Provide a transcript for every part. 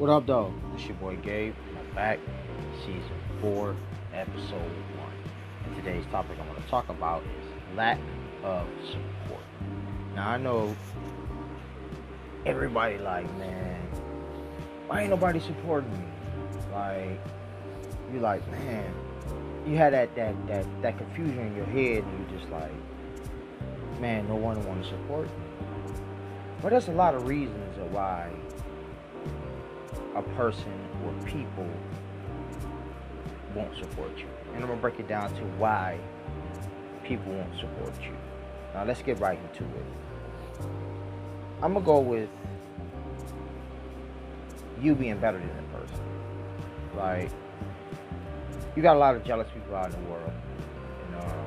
What up, though? It's your boy Gabe. I'm back, season four, episode one. And today's topic I want to talk about is lack of support. Now I know everybody like, man, why ain't nobody supporting me? Like, you like, man, you had that that that that confusion in your head, and you just like, man, no one want to support me. But there's a lot of reasons of why a person or people won't support you. And I'm gonna break it down to why people won't support you. Now let's get right into it. I'm gonna go with you being better than the person. Like you got a lot of jealous people out in the world. And um,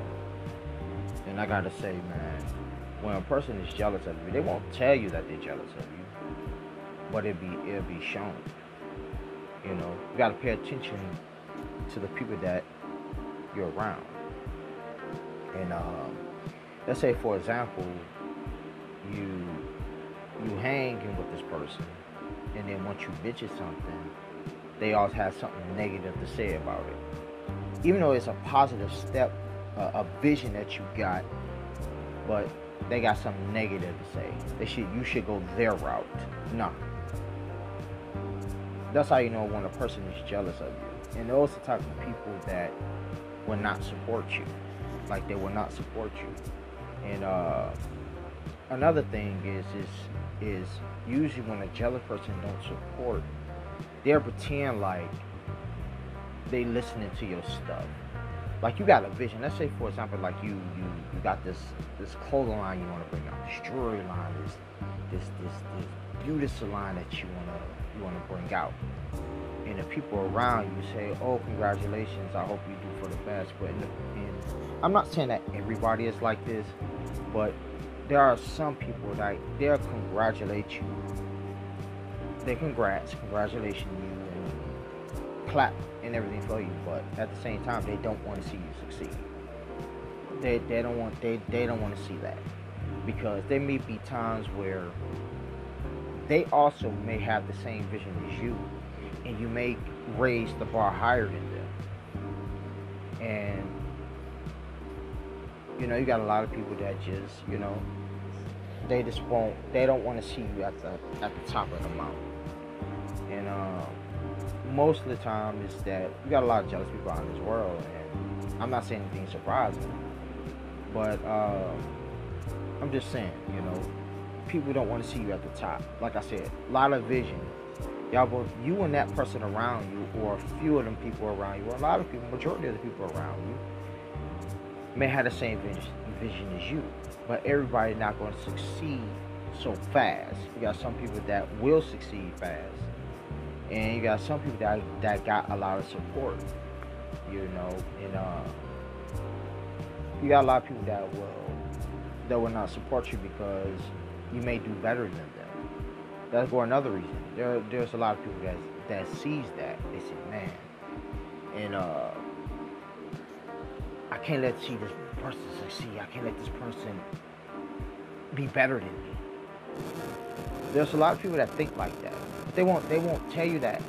and I gotta say, man, when a person is jealous of you, they won't tell you that they're jealous of you but it be it'll be shown. You know, you got to pay attention to the people that you're around. And um, let's say, for example, you you hanging with this person, and then once you bitch at something, they always have something negative to say about it. Even though it's a positive step, uh, a vision that you got, but they got something negative to say. They should you should go their route. No, that's how you know when a person is jealous of you. And those are the type of people that will not support you. Like they will not support you. And uh, another thing is is is usually when a jealous person don't support, they'll pretend like they listening to your stuff. Like you got a vision. Let's say for example, like you you you got this this clothing line you want to bring out, this jewelry line, this this this this beautiful salon that you wanna you want to bring out. And the people around you say, "Oh, congratulations! I hope you do for the best." But in the, in, I'm not saying that everybody is like this, but there are some people that they'll congratulate you. They congrats, congratulations you, and clap and everything for you. But at the same time, they don't want to see you succeed. They they don't want they they don't want to see that because there may be times where they also may have the same vision as you, and you may raise the bar higher than them. And you know, you got a lot of people that just, you know, they just won't, they don't want to see you at the at the top of the mountain. And uh, most of the time is that you got a lot of jealous people out in this world, and I'm not saying anything surprising, but uh, I'm just saying, you know, people don't want to see you at the top. Like I said, a lot of vision. Y'all both, you and that person around you, or a few of them people around you, or a lot of people, majority of the people around you, may have the same vision, as you. But everybody not going to succeed so fast. You got some people that will succeed fast, and you got some people that that got a lot of support. You know, and uh, you got a lot of people that will that will not support you because you may do better than them. That's for another reason. There, there's a lot of people that that sees that. They say, man, and uh, I can't let see this person succeed. I can't let this person be better than me. There's a lot of people that think like that. They won't. They won't tell you that,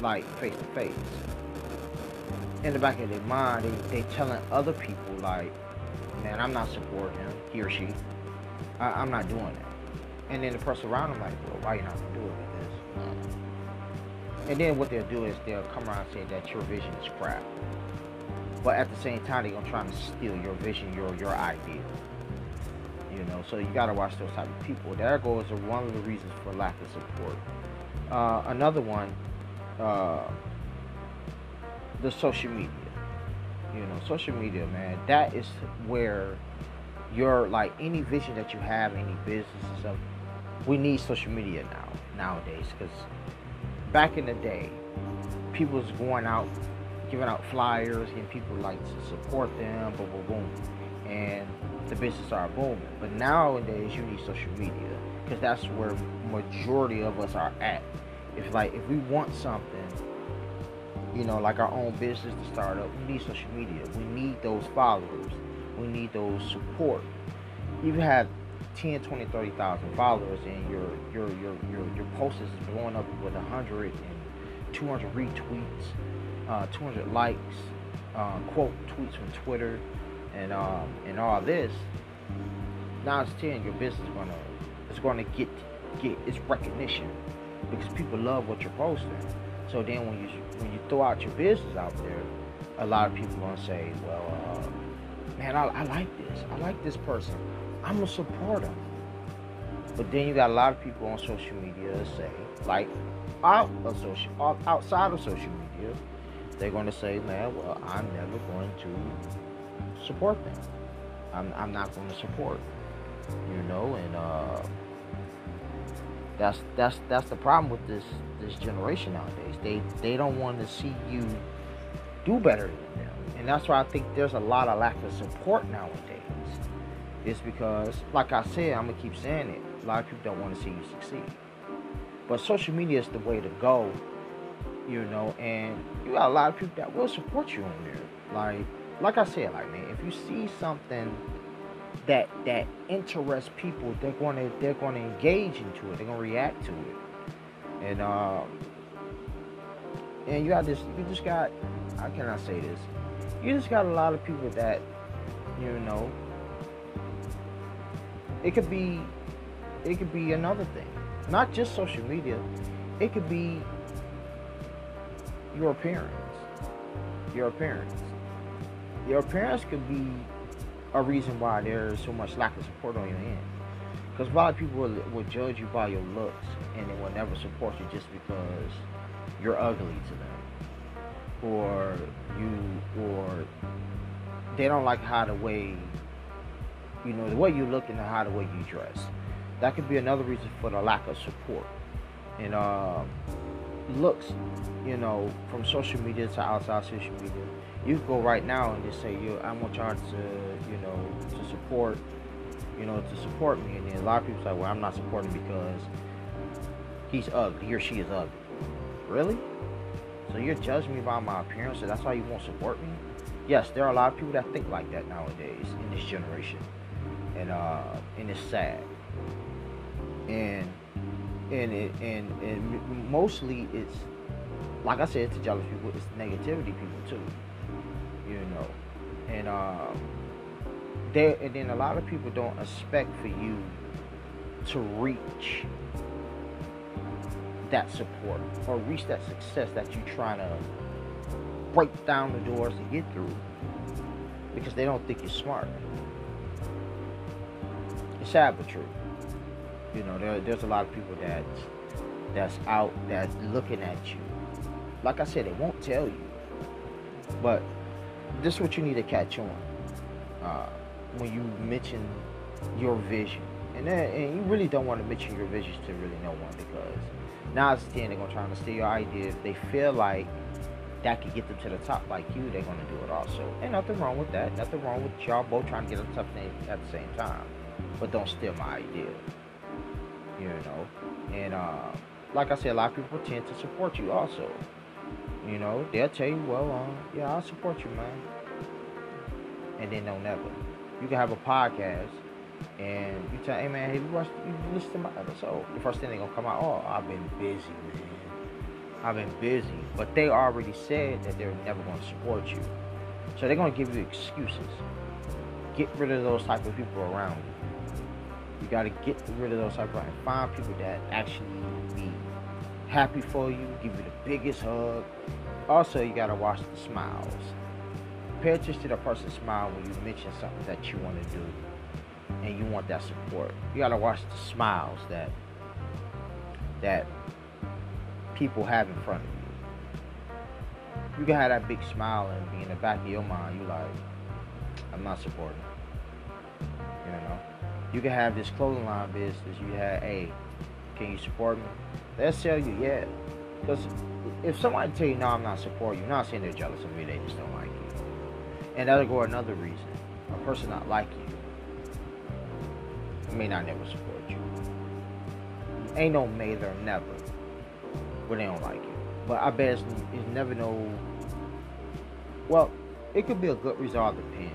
like face to face. In the back of their mind, they they telling other people like, man, I'm not supporting him, he or she. I, I'm not doing that. And then the person around them like, well, why you not gonna do it with this? And then what they'll do is they'll come around and say that your vision is crap. But at the same time, they're gonna try to steal your vision, your your idea. You know, so you gotta watch those type of people. There goes one of the reasons for lack of support. Uh, another one, uh, the social media. You know, social media, man. That is where your like any vision that you have, any business and stuff we need social media now nowadays because back in the day, people was going out, giving out flyers, and people like to support them, boom, boom, boom, and the business are booming. But nowadays, you need social media because that's where majority of us are at. If like if we want something, you know, like our own business to start up, we need social media. We need those followers. We need those support. You have 10, 20, 30,000 followers and your your your your your post is blowing up with 100 and 200 retweets, uh, 200 likes, uh, quote tweets from Twitter, and um, and all this. Now it's 10, your business is gonna it's gonna get get its recognition because people love what you're posting. So then when you when you throw out your business out there, a lot of people gonna say, well, uh, man, I, I like this. I like this person. I'm a supporter. But then you got a lot of people on social media say, like out of social, outside of social media, they're going to say, man, well, I'm never going to support them. I'm, I'm not going to support, you know, and uh, that's that's that's the problem with this this generation nowadays. They they don't want to see you do better than them, and that's why I think there's a lot of lack of support nowadays. It's because, like I said, I'm gonna keep saying it. A lot of people don't want to see you succeed. But social media is the way to go, you know, and you got a lot of people that will support you on there. Like, like I said, like man, if you see something that that interests people, they're gonna they're gonna engage into it. They're gonna react to it, and um, and you got this. You just got. How can I say this? You just got a lot of people that, you know. It could be, it could be another thing not just social media. It could be your appearance. Your appearance. Your appearance could be a reason why there's so much lack of support on your end. Because a lot of people will, will judge you by your looks and they will never support you just because you're ugly to them. Or you, or they don't like how the way, you know, the way you look and how the way you dress that could be another reason for the lack of support. And uh, looks, you know, from social media to outside social media, you go right now and just say, "Yo, I want y'all to, you know, to support, you know, to support me." And then a lot of people say, "Well, I'm not supporting because he's ugly, he or she is ugly." Really? So you're judging me by my appearance, and that's why you won't support me? Yes, there are a lot of people that think like that nowadays in this generation, and uh, and it's sad and and it, and and mostly it's like I said, it's jealous people. It's negativity people too, you know, and um, there and then a lot of people don't expect for you to reach that support or reach that success that you're trying to break down the doors to get through because they don't think you're smart. It's sad but true. You know, there, there's a lot of people that that's out that's looking at you. Like I said, they won't tell you, but this is what you need to catch on uh, when you mention your vision, and then, and you really don't want to mention your visions to really no one because now it's ten they're gonna try to steal your idea. If they feel like that could get them to the top like you, they're gonna do it also. And nothing wrong with that. Nothing wrong with y'all both trying to get the top at the same time. But don't steal my idea you know. And uh, like I said, a lot of people tend to support you also. You know, they'll tell you, well, uh, yeah, I'll support you, man. And then they'll never. You can have a podcast and you tell, hey man, have you watched, you listen to my episode? The first thing they're gonna come out, oh, I've been busy, man. I've been busy. But they already said that they're never gonna support you. So they're gonna give you excuses. Get rid of those type of people around you. You got to get rid of those and find people that actually be happy for you, give you the biggest hug. Also, you got to watch the smiles. Pay attention to the person's smile when you mention something that you want to do and you want that support. You got to watch the smiles that that people have in front of you. You can have that big smile and be in the back of your mind, you like, I'm not supporting. You know? You can have this clothing line business. You have, hey, can you support me? They'll sell you, yeah. Because if somebody tell you, no, I'm not supporting you, not saying they're jealous of me, they just don't like you. And that'll go another reason. A person not like you may not never support you. Ain't no may or never but they don't like you. But I bet it's, it's never no. Well, it could be a good result. Depends.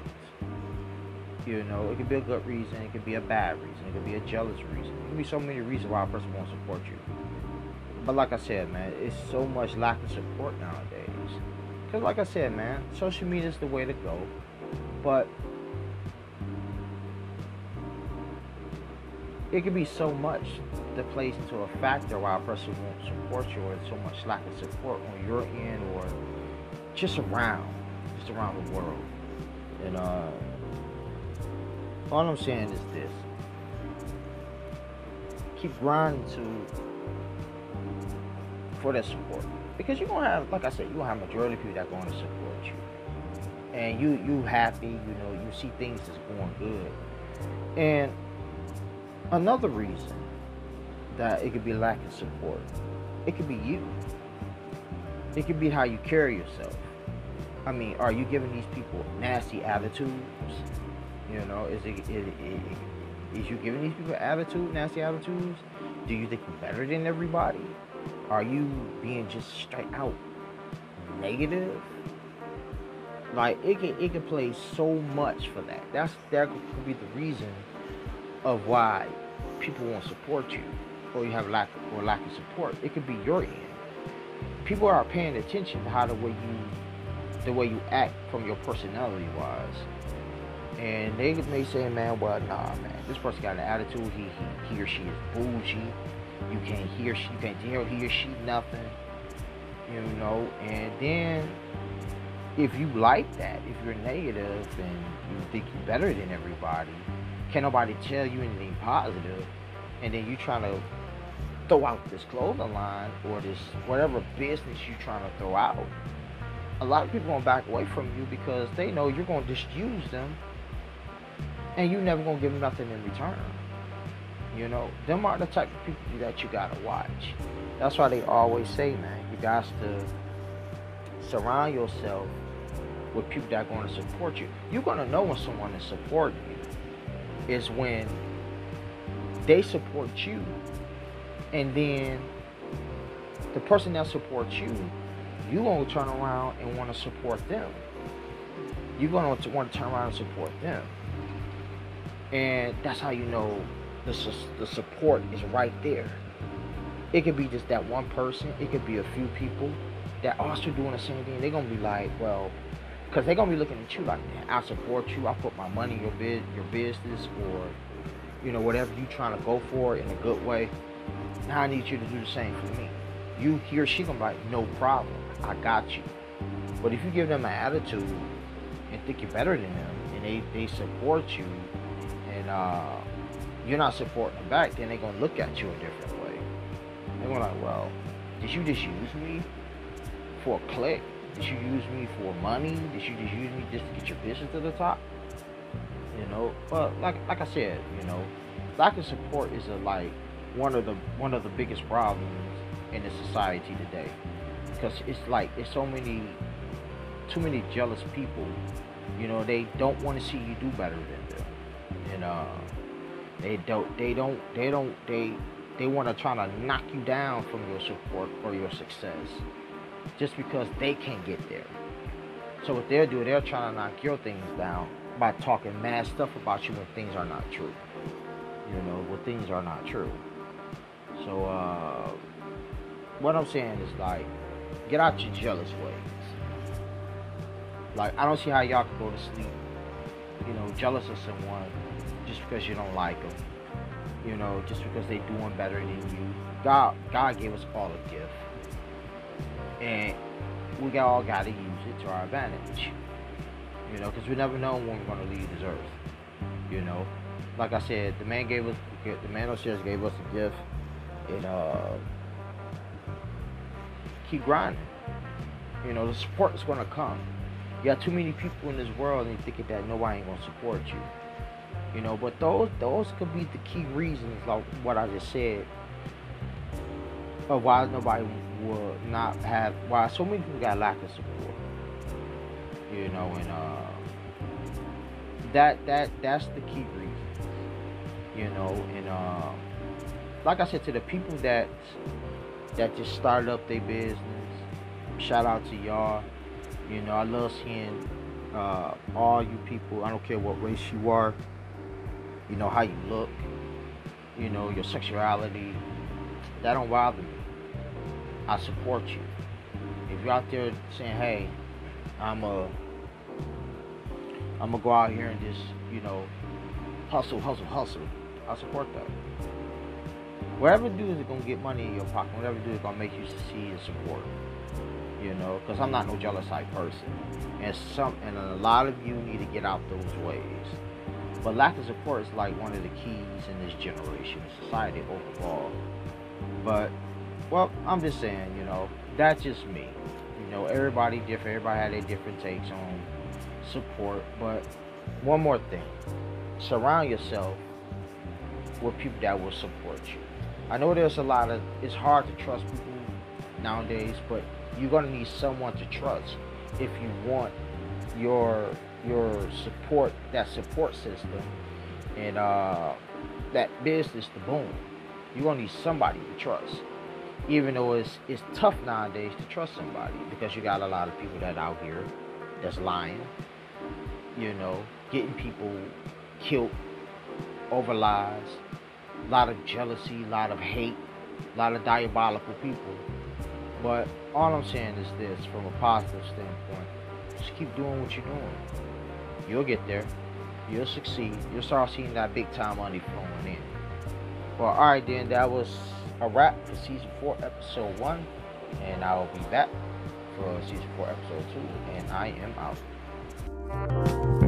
You know, it could be a good reason, it could be a bad reason, it could be a jealous reason. It could be so many reasons why a person won't support you. But like I said, man, it's so much lack of support nowadays. Because like I said, man, social media is the way to go. But it could be so much that plays into a factor why a person won't support you or so much lack of support on your end or just around, just around the world. And uh, all I'm saying is this. Keep grinding to for that support. Because you're gonna have, like I said, you're gonna have majority of people that gonna support you. And you you happy, you know, you see things that's going good. And another reason that it could be lack of support, it could be you. It could be how you carry yourself. I mean, are you giving these people nasty attitudes? You know, is it, is, you giving these people attitude, nasty attitudes? Do you think you're better than everybody? Are you being just straight out negative? Like it can it can play so much for that. That's that could be the reason of why people won't support you or you have lack or lack of support. It could be your end. People are paying attention to how the way you the way you act from your personality wise. And they may say, man, well, nah, man, this person got an attitude. He, he, he or she is bougie. You can't hear, you can't hear he or she nothing. You know, and then if you like that, if you're negative and you think you're better than everybody, can nobody tell you anything positive? positive, and then you trying to throw out this clothing line or this whatever business you're trying to throw out, a lot of people gonna back away from you because they know you're gonna just use them, and you never gonna give them nothing in return. You know, them are the type of people that you gotta watch. That's why they always say, man, you got to surround yourself with people that are to support you. You're to know when someone is supporting you is when they support you, and then the person that supports you, you gonna turn around and want to support them. You're gonna want to turn around and support them, and that's how you know the, the support is right there. It could be just that one person. It could be a few people that also doing the same thing. They're gonna be like, well, because they're gonna be looking at you like, man, I support you. I put my money in your bid, your business, or you know whatever you're trying to go for in a good way. Now I need you to do the same for me. You he or she gonna be like, no problem, I got you. But if you give them an attitude and think you're better than them, and they they support you, uh, you're not supporting them back, then they're gonna look at you a different way. They're gonna like, well, did you just use me for a click? Did you use me for money? Did you just use me just to get your business to the top? You know, but like like I said, you know, lack of support is a like one of the one of the biggest problems in the society today because it's like it's so many too many jealous people you know they don't want to see you do better than and uh they don't. They don't. They don't. They they want to try to knock you down from your support or your success, just because they can't get there. So what they'll do, they're trying to knock your things down by talking mad stuff about you when things are not true. You know, when things are not true. So uh, what I'm saying is like, get out your jealous ways. Like I don't see how y'all can go to sleep, you know, jealous of someone just because you don't like them. You know, just because they're doing better than you. God, God gave us all a gift, and we all got to use it to our advantage. You know, because we never know when we're going to leave this earth. You know, like I said, the man gave us, the man upstairs gave us a gift, and uh, keep grinding. You know, the support is going to come. You got too many people in this world, and you thinking that nobody ain't to support you. You know, but those those could be the key reasons, like what I just said, of why nobody would not have why so many people got lack of support. You know, and uh, that that that's the key reason. You know, and uh, like I said to the people that that just started up their business, shout out to y'all. You know, I love seeing uh, all you people, I don't care what race you are, you know, how you look, you know, your sexuality, that don't bother me. I support you. If you're out there saying, hey, I'm a I'm gonna go out here and just, you know, hustle, hustle, hustle. I support that. Whatever do is gonna get money in your pocket. Whatever do is gonna make you succeed and support. You know, because I'm not no jealous type person, and some and a lot of you need to get out those ways. But lack of support is like one of the keys in this generation, society overall. But well, I'm just saying, you know, that's just me. You know, everybody different. Everybody had their different takes on support. But one more thing: surround yourself with people that will support you. I know there's a lot of. It's hard to trust people nowadays, but you're gonna need someone to trust if you want your your support that support system and uh, that business to boom. You're gonna need somebody to trust even though it's it's tough nowadays to trust somebody because you got a lot of people that out here that's lying, you know, getting people killed over lies, a lot of jealousy, a lot of hate, a lot of diabolical people. But all I'm saying is this from a positive standpoint, just keep doing what you're doing. You'll get there. You'll succeed. You'll start seeing that big time money flowing in. Well, alright then, that was a wrap for season four, episode one, and I will be back for season four, episode two, and I am out.